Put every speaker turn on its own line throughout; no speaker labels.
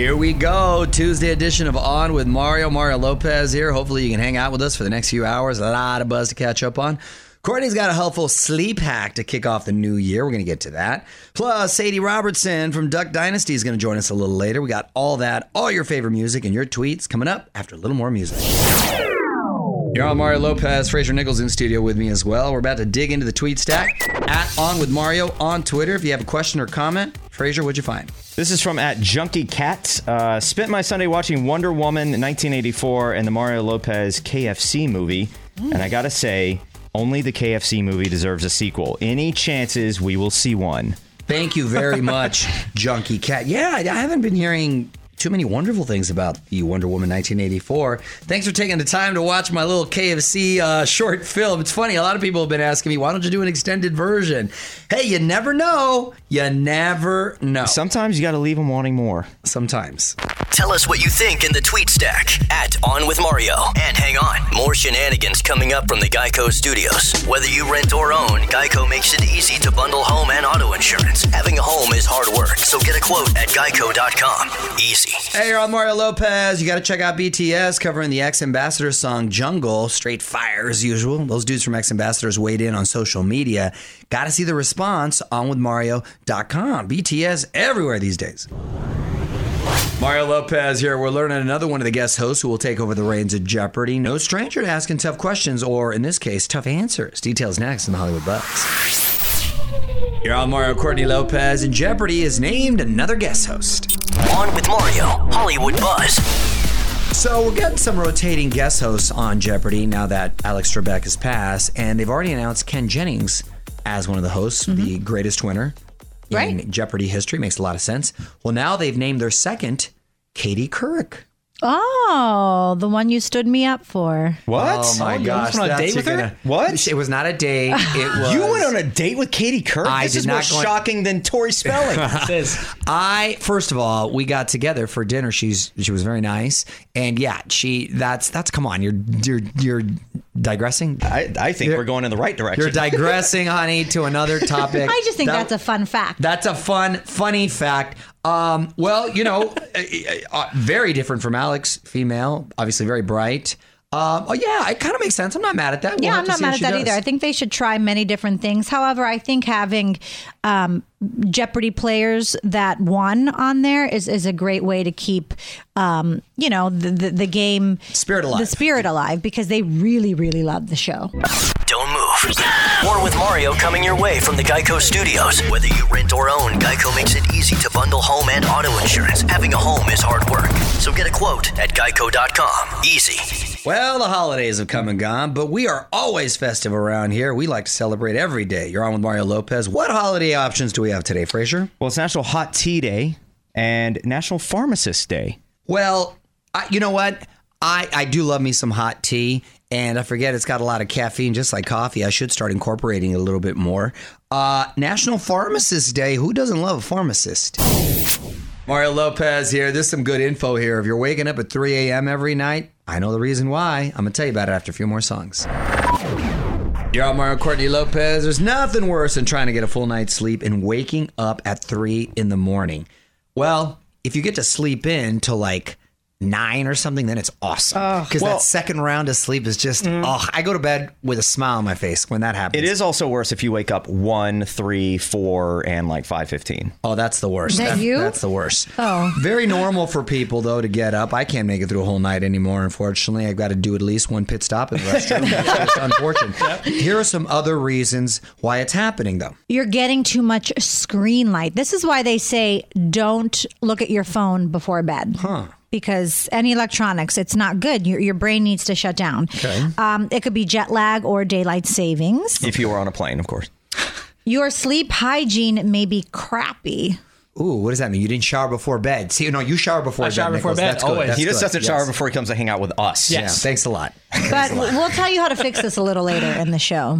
Here we go. Tuesday edition of On with Mario. Mario Lopez here. Hopefully, you can hang out with us for the next few hours. A lot of buzz to catch up on. Courtney's got a helpful sleep hack to kick off the new year. We're going to get to that. Plus, Sadie Robertson from Duck Dynasty is going to join us a little later. We got all that, all your favorite music, and your tweets coming up after a little more music. You're on Mario Lopez, Fraser Nichols in studio with me as well. We're about to dig into the tweet stack at On with Mario on Twitter. If you have a question or comment, Fraser, what'd you find?
This is from at Junkie Cat. Uh, spent my Sunday watching Wonder Woman 1984 and the Mario Lopez KFC movie, and I gotta say, only the KFC movie deserves a sequel. Any chances we will see one?
Thank you very much, Junkie Cat. Yeah, I haven't been hearing too many wonderful things about the Wonder Woman 1984. Thanks for taking the time to watch my little KFC uh, short film. It's funny, a lot of people have been asking me, why don't you do an extended version? Hey, you never know. You never know.
Sometimes you gotta leave them wanting more.
Sometimes.
Tell us what you think in the tweet stack at On With Mario. And hang on, more shenanigans coming up from the Geico studios. Whether you rent or own, Geico makes it easy to bundle home and auto insurance. Having a home is hard work, so get a quote at geico.com. Easy.
Hey, you're on Mario Lopez. You got to check out BTS covering the X Ambassador song Jungle. Straight fire as usual. Those dudes from X Ambassadors weighed in on social media. Got to see the response on with Mario.com. BTS everywhere these days. Mario Lopez here. We're learning another one of the guest hosts who will take over the reins of Jeopardy. No stranger to asking tough questions, or in this case, tough answers. Details next in the Hollywood Buzz. You're on Mario Courtney Lopez, and Jeopardy is named another guest host.
On with Mario, Hollywood Buzz.
So we're getting some rotating guest hosts on Jeopardy now that Alex Trebek has passed, and they've already announced Ken Jennings as one of the hosts, the mm-hmm. greatest winner in
Right.
Jeopardy history. Makes a lot of sense. Well, now they've named their second, Katie Couric.
Oh, the one you stood me up for.
What?
Oh my oh,
you
gosh!
went on a date with her?
gonna-
What?
It was not a date. It was.
You went on a date with Katie Couric?
I
this
did
is more
not go on-
shocking than Tori Spelling.
I first of all, we got together for dinner. She's she was very nice, and yeah, she that's that's come on. You're you're you're digressing.
I, I think
You're-
we're going in the right direction.
You're digressing, honey, to another topic.
I just think
That-
that's a fun fact.
That's a fun, funny fact. Um, well, you know, uh, uh, very different from Alex, female, obviously very bright. Um, oh yeah, it kind of makes sense. I'm not mad at that. We'll
yeah, I'm not mad at that
does.
either. I think they should try many different things. However, I think having um, Jeopardy players that won on there is, is a great way to keep, um, you know, the, the, the game
Spirit alive.
the spirit alive because they really, really love the show.
Don't move. More with Mario coming your way from the Geico Studios. Whether you rent or own, Geico makes it easy to bundle home and auto insurance. Having a home is hard work, so get a quote at geico.com. Easy.
Well, the holidays have come and gone, but we are always festive around here. We like to celebrate every day. You're on with Mario Lopez. What holiday options do we have today, Fraser?
well, it's National Hot Tea Day and National Pharmacist Day.
Well, I, you know what? I, I do love me some hot tea, and I forget it's got a lot of caffeine, just like coffee. I should start incorporating it a little bit more. Uh, National Pharmacist Day. Who doesn't love a pharmacist? Mario Lopez here. There's some good info here. If you're waking up at 3 a.m. every night, I know the reason why. I'm going to tell you about it after a few more songs. You're on Mario Courtney Lopez. There's nothing worse than trying to get a full night's sleep and waking up at 3 in the morning. Well, if you get to sleep in till like nine or something, then it's awesome. Because that second round of sleep is just, oh, I go to bed with a smile on my face when that happens.
It is also worse if you wake up 1, 3, 4, and like 5.15.
Oh, that's the worst.
Is that you?
That's the worst.
Oh.
Very normal for people, though, to get up. I can't make it through a whole night anymore, unfortunately. I've got to do at least one pit stop in the restroom. It's just unfortunate. Here are some other reasons why it's happening, though.
You're getting too much screen light. This is why they say don't look at your phone before bed. Huh. Because any electronics, it's not good. Your, your brain needs to shut down.
Okay.
Um, it could be jet lag or daylight savings.
If you were on a plane, of course.
Your sleep hygiene may be crappy.
Ooh, what does that mean? You didn't shower before bed. See, no, you shower before
I
bed.
shower before
Nichols.
bed,
That's good.
always.
That's
he just
good.
doesn't shower before he comes to hang out with us.
Yeah, thanks a lot.
But we'll tell you how to fix this a little later in the show.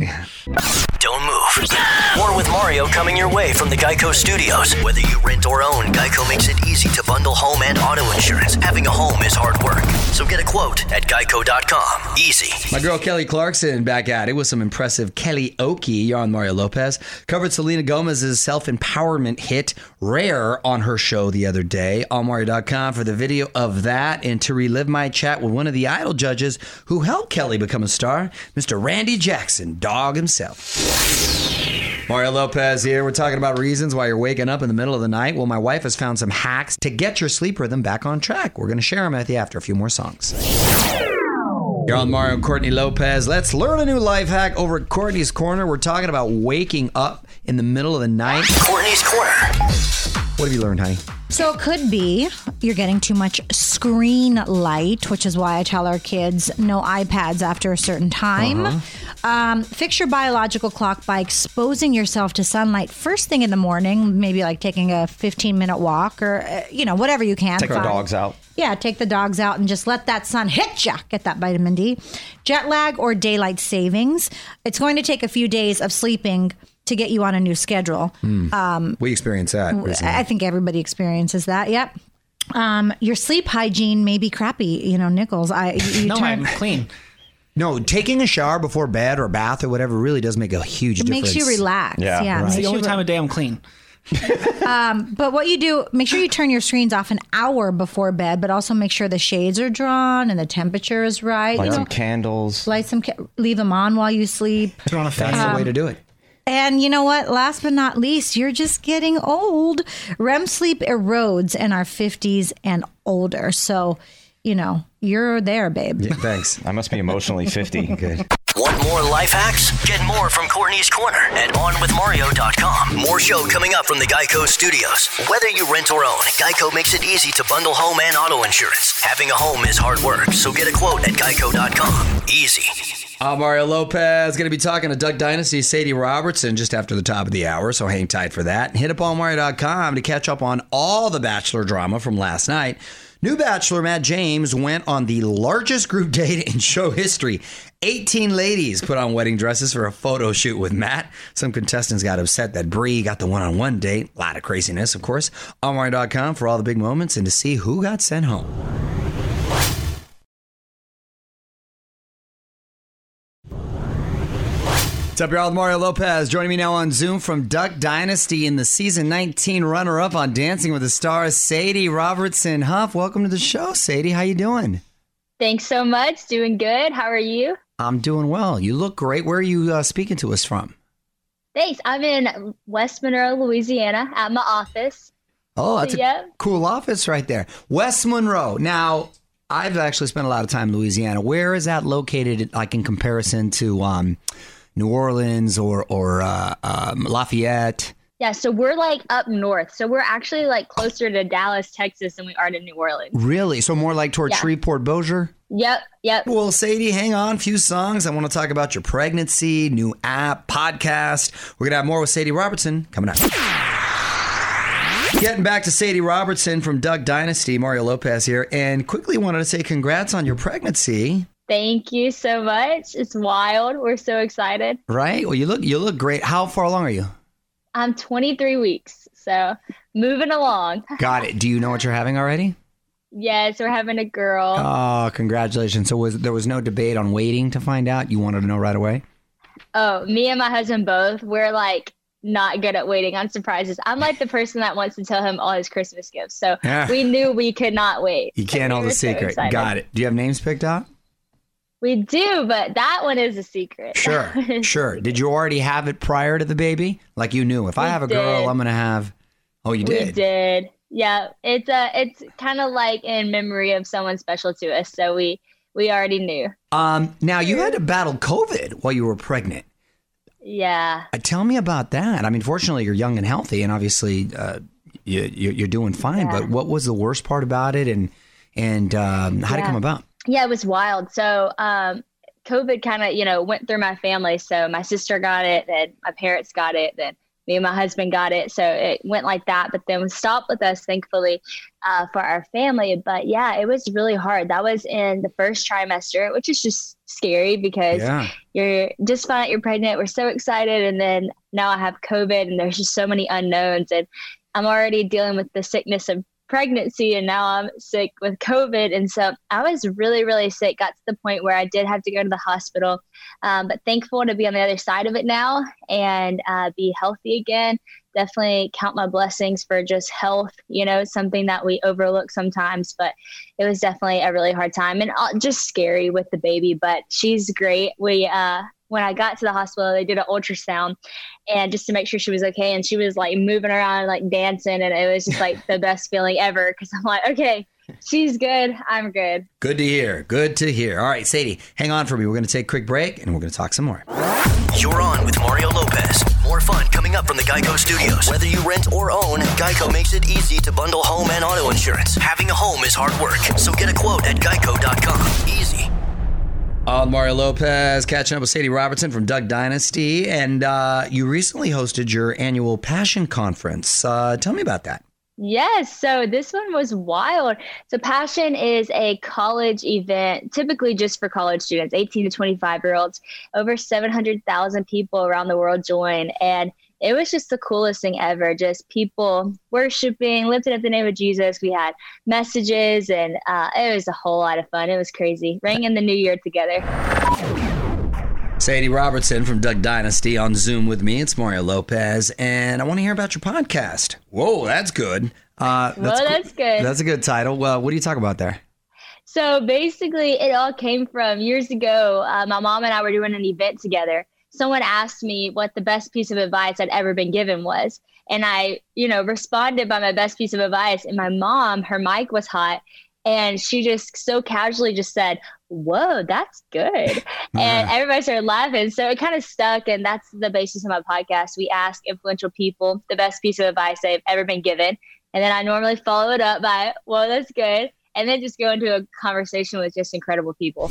Don't move. More with Mario coming your way from the Geico Studios. Whether you rent or own, Geico makes it easy to bundle home and auto insurance. Having a home is hard work. So get a quote at geico.com. Easy.
My girl Kelly Clarkson back at it with some impressive Kellyoke. You're on Mario Lopez. Covered Selena Gomez's self empowerment hit Rare on her show the other day on Mario.com for the video of that and to relive my chat with one of the idol judges who helped Kelly become a star, Mr. Randy Jackson, dog himself. Mario Lopez here. We're talking about reasons why you're waking up in the middle of the night. Well, my wife has found some hacks to get your sleep rhythm back on track. We're going to share them with you after a few more songs. You're on Mario and Courtney Lopez. Let's learn a new life hack over at Courtney's Corner. We're talking about waking up in the middle of the night.
Courtney's Corner.
What have you learned, honey?
So it could be you're getting too much screen light, which is why I tell our kids no iPads after a certain time. Uh-huh. Um, fix your biological clock by exposing yourself to sunlight first thing in the morning, maybe like taking a 15 minute walk or, uh, you know, whatever you can.
Take the dogs out.
Yeah, take the dogs out and just let that sun hit you. Get that vitamin D. Jet lag or daylight savings. It's going to take a few days of sleeping to get you on a new schedule.
We experience that recently.
I think everybody experiences that. Yep. Um, your sleep hygiene may be crappy. You know, Nichols. I you, you
No,
turn,
I'm clean.
No, taking a shower before bed or bath or whatever really does make a huge
it
difference.
makes you relax.
Yeah,
Yeah.
right.
It's the only time of day I'm clean.
Um, but what you do, make sure you turn your screens off an hour before bed, but also make sure the shades are drawn and the temperature is right.
Light
you know,
some candles.
light some, ca- leave them on while you sleep.
Turn on a fan.
That's um, the way to do it.
And you know what? Last but not least, you're just getting old. REM sleep erodes in our 50s and older. So, you know, you're there, babe.
Yeah, thanks.
I must be emotionally 50. Good.
Want more life hacks? Get more from Courtney's Corner at OnWithMario.com. More show coming up from the Geico Studios. Whether you rent or own, Geico makes it easy to bundle home and auto insurance. Having a home is hard work, so get a quote at Geico.com. Easy.
I'm Mario Lopez. Going to be talking to Duck Dynasty Sadie Robertson just after the top of the hour, so hang tight for that. And hit up Mario.com to catch up on all the Bachelor drama from last night. New Bachelor Matt James went on the largest group date in show history. 18 ladies put on wedding dresses for a photo shoot with Matt. Some contestants got upset that Bree got the one on one date. A lot of craziness, of course. On Mario.com for all the big moments and to see who got sent home. What's up, y'all? Mario Lopez joining me now on Zoom from Duck Dynasty in the season 19 runner-up on Dancing with the Stars, Sadie Robertson Huff. Welcome to the show, Sadie. How you doing?
Thanks so much. Doing good. How are you?
I'm doing well. You look great. Where are you uh, speaking to us from?
Thanks. I'm in West Monroe, Louisiana at my office.
Oh, that's a
Yeah.
cool office right there. West Monroe. Now, I've actually spent a lot of time in Louisiana. Where is that located, like in comparison to um, New Orleans or or uh, um, Lafayette?
Yeah, so we're like up north. So we're actually like closer to Dallas, Texas than we are to New Orleans.
Really? So more like toward
Yeah.
Shreveport, Bossier?
Yep, yep.
Well, Sadie, hang on. Few songs. I want to talk about your pregnancy, new app, podcast. We're going to have more with Sadie Robertson coming up. Getting back to Sadie Robertson from Duck Dynasty, Mario Lopez here, and quickly wanted to say congrats on your pregnancy.
Thank you so much. It's wild. We're so excited.
Right? Well, you look you look great. How far along are you?
I'm 23 weeks. So moving along.
Got it. Do you know what you're having already?
Yes, we're having a girl.
Oh, congratulations! So was there was no debate on waiting to find out? You wanted to know right away.
Oh, me and my husband both, we're like not good at waiting on surprises. I'm like the person that wants to tell him all his Christmas gifts. So
Yeah.
we knew we could not wait.
You can't
We
hold the
were so
secret. Got it. Do you have names picked out?
We do, but that one is a secret.
Sure, sure. Did you already have it prior to the baby? Like you knew, if I have a girl. I'm gonna have. Oh, you did.
we
did.
did. Yeah, it's uh it's kind of like in memory of someone special to us. So we we already knew.
Um, now you had to battle COVID while you were pregnant.
Yeah.
Uh, tell me about that. I mean, fortunately, you're young and healthy, and obviously, uh, you, you're doing fine.
Yeah.
But what was the worst part about it, and and um, how did it come about?
Yeah, it was wild. So, um, COVID kind of, you know, went through my family. So my sister got it, then my parents got it, then me and my husband got it. So it went like that, but then stopped with us, thankfully, uh, for our family. But yeah, it was really hard. That was in the first trimester, which is just scary because
Yeah.
you're just found out you're pregnant. We're so excited. And then now I have COVID and there's just so many unknowns. And I'm already dealing with the sickness of pregnancy and now I'm sick with COVID. And so I was really, really sick, got to the point where I did have to go to the hospital. Um, but thankful to be on the other side of it now and uh, be healthy again. Definitely count my blessings for just health, you know, something that we overlook sometimes, but it was definitely a really hard time and uh, just scary with the baby, but she's great. We, uh, when I got to the hospital, they did an ultrasound and just to make sure she was okay. And she was like moving around, like dancing. And it was just like the best feeling ever. Cause I'm like, okay, she's good. I'm good.
Good to hear. Good to hear. All right, Sadie, hang on for me. We're going to take a quick break and we're going to talk some more.
You're on with Mario Lopez. More fun coming up from the Geico Studios. Whether you rent or own, Geico makes it easy to bundle home and auto insurance. Having a home is hard work, so get a quote at geico.com. Easy.
I'm Mario Lopez, catching up with Sadie Robertson from Duck Dynasty. And uh, you recently hosted your annual Passion Conference. Uh, tell me about that.
Yes. So this one was wild. So Passion is a college event, typically just for college students, 18 to 25 year olds. Over 700,000 people around the world join. And it was just the coolest thing ever. Just people worshiping, lifting up the name of Jesus. We had messages, and uh, it was a whole lot of fun. It was crazy. Ringing the new year together.
Sadie Robertson from Duck Dynasty on Zoom with me. It's Mario Lopez, and I want to hear about your podcast. Whoa, that's good. Uh,
Well, that's good.
That's a good title. Well, what do you talk about there?
So basically, it all came from years ago. Uh, my mom and I were doing an event together. Someone asked me what the best piece of advice I'd ever been given was. And I, you know, responded by my best piece of advice. And my mom, her mic was hot. And she just so casually just said, Whoa, that's good. and everybody started laughing. So it kind of stuck. And that's the basis of my podcast. We ask influential people the best piece of advice they've ever been given. And then I normally follow it up by, Well, that's good and then just go into a conversation with just incredible people.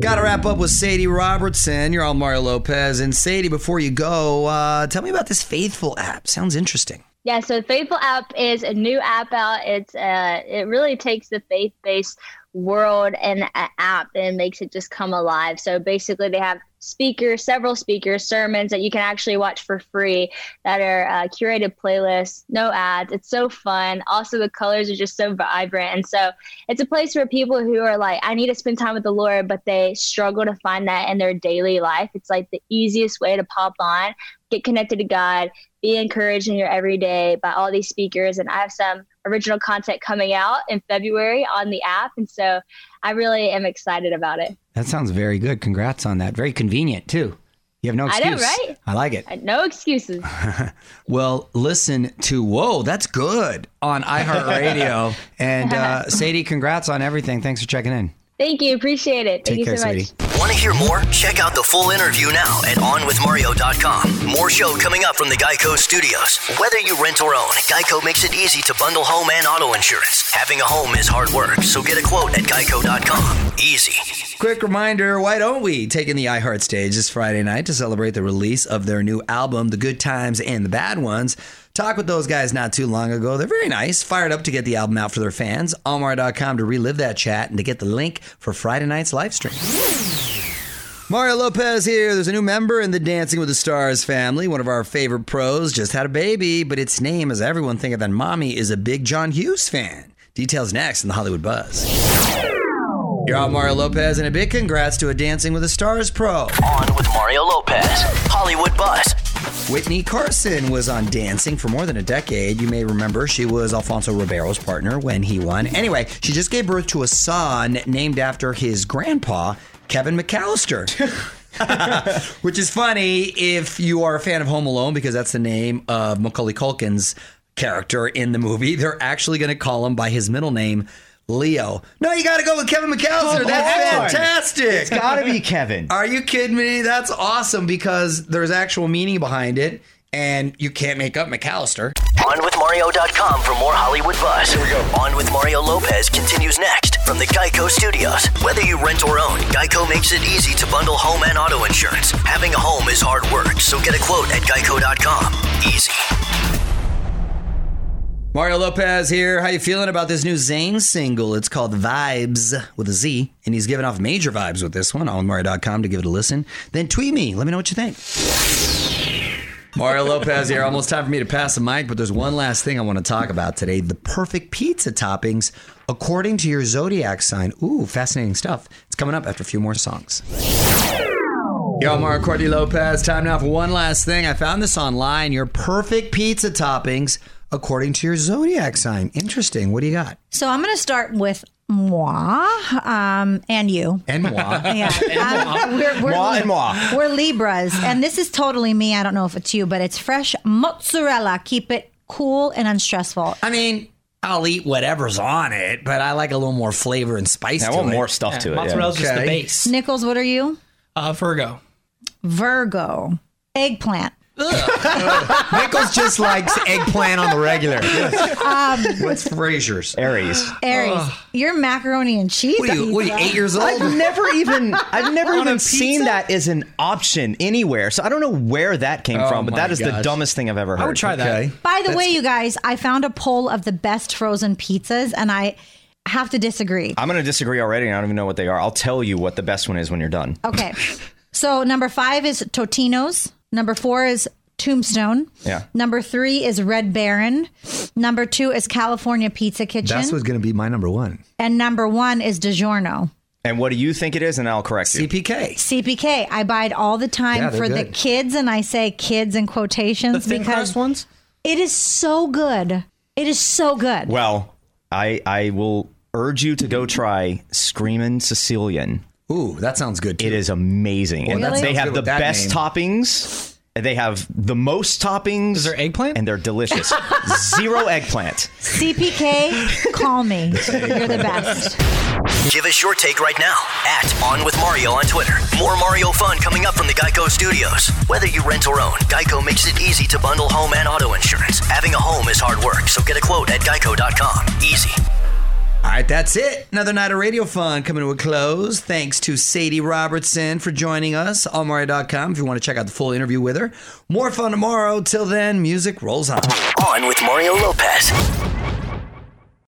Got to wrap up with Sadie Robertson. You're on Mario Lopez. And Sadie, before you go, uh, tell me about this Faithful app. Sounds interesting.
Yeah, so Faithful app is a new app out. It's uh, it really takes the faith based world and an app and makes it just come alive. So basically, they have speakers, several speakers, sermons that you can actually watch for free that are uh, curated playlists, no ads. It's so fun. Also, the colors are just so vibrant. And so it's a place for people who are like, I need to spend time with the Lord, but they struggle to find that in their daily life. It's like the easiest way to pop on, get connected to God, be encouraged in your everyday by all these speakers. And I have some original content coming out in February on the app. And so I really am excited about it.
That sounds very good. Congrats on that. Very convenient, too. You have no excuse.
I know, right?
I like it.
Uh, No excuses.
Well, listen to Whoa, that's good on iHeartRadio. and uh, Sadie, congrats on everything. Thanks for checking in.
Thank you. Appreciate it. Thank
Take
you
care,
so much.
Sadie.
Want to hear more? Check out the full interview now at OnWithMario.com. More show coming up from the Geico Studios. Whether you rent or own, Geico makes it easy to bundle home and auto insurance. Having a home is hard work, so get a quote at Geico.com. Easy.
Quick reminder Why Don't We take in the iHeart stage this Friday night to celebrate the release of their new album, The Good Times and the Bad Ones? Talk with those guys not too long ago. They're very nice, fired up to get the album out for their fans. Almar.com to relive that chat and to get the link for Friday night's live stream. Mario Lopez here. There's a new member in the Dancing with the Stars family. One of our favorite pros just had a baby, but its name, as everyone think of that mommy, is a big John Hughes fan. Details next in the Hollywood Buzz. You're on Mario Lopez, and a big congrats to a Dancing with the Stars pro.
On with Mario Lopez. Hollywood Buzz.
Witney Carson was on Dancing for more than a decade. You may remember she was Alfonso Ribeiro's partner when he won. Anyway, she just gave birth to a son named after his grandpa, Kevin McAllister. Which is funny if you are a fan of Home Alone because that's the name of Macaulay Culkin's character in the movie. They're actually going to call him by his middle name, Leo. No, you got to go with Kevin McAllister.
Come
That's
on.
fantastic.
It's gotta be Kevin.
Are you kidding me? That's awesome because there's actual meaning behind it, and you can't make up McAllister.
OnWithMario.com for more Hollywood buzz. Here we go. On with Mario Lopez continues next from the Geico Studios. Whether you rent or own, Geico makes it easy to bundle home and auto insurance. Having a home is hard work, so get a quote at Geico.com. Easy.
Mario Lopez here. How you feeling about this new Zayn single? It's called Vibes with a Z, and he's giving off major vibes with this one. On Mario.com to give it a listen. Then tweet me. Let me know what you think. Mario Lopez here. Almost time for me to pass the mic, but there's one last thing I want to talk about today. The perfect pizza toppings according to your zodiac sign. Ooh, fascinating stuff. It's coming up after a few more songs. Yo, Mario Courtney Lopez. Time now for one last thing. I found this online. Your perfect pizza toppings according to your zodiac sign. Interesting. What do you got?
So I'm going to start with moi um, and you.
And moi.
Yeah, um, we're, we're,
Moi and moi.
We're Libras, and this is totally me. I don't know if it's you, but it's fresh mozzarella. Keep it cool and unstressful.
I mean, I'll eat whatever's on it, but I like a little more flavor and spice
I
to
want
it.
more stuff to it. yeah.
Mozzarella's just the base.
Nichols, what are you?
Uh, Virgo.
Virgo. Eggplant.
Nichols just likes eggplant on the regular.
Um,
What's Fraser's?
Aries.
Aries. You're macaroni and cheese.
What are you, what are you, eight years old?
I've never even I've never even seen that as an option anywhere. So I don't know where that came
Oh
from, but
my
that is the
gosh.
dumbest thing I've ever heard.
I would try that.
Okay.
By the way, you guys, I found a poll of the best frozen pizzas, and I have to disagree.
I'm going to disagree already. and I don't even know what they are. I'll tell you what the best one is when you're done.
Okay. So number five is Totino's. Number four is Tombstone.
Yeah.
Number three is Red Baron. Number two is California Pizza Kitchen.
That's what's going to be my number one.
and number one is DiGiorno.
And what do you think it is? And I'll correct you.
CPK.
CPK. I buy it all the time
Yeah, they're
for the kids, and I say kids in quotations
The thin
because
crust ones?
it is so good. It is so good.
Well, I I will urge you to go try Screamin' Sicilian.
Ooh, that sounds good too.
It is amazing. And
that
they have the best
name.
toppings. They have the most toppings. Is
there eggplant?
And they're delicious. Zero eggplant.
CPK, call me. You're the best.
Give us your take right now at On With Mario on Twitter. More Mario fun coming up from the Geico Studios. Whether you rent or own, Geico makes it easy to bundle home and auto insurance. Having a home is hard work, so get a quote at geico.com. Easy.
All right, that's it. Another night of radio fun coming to a close. Thanks to Sadie Robertson for joining us on Mario.com if you want to check out the full interview with her. More fun tomorrow. Till then, music rolls on.
On with Mario Lopez.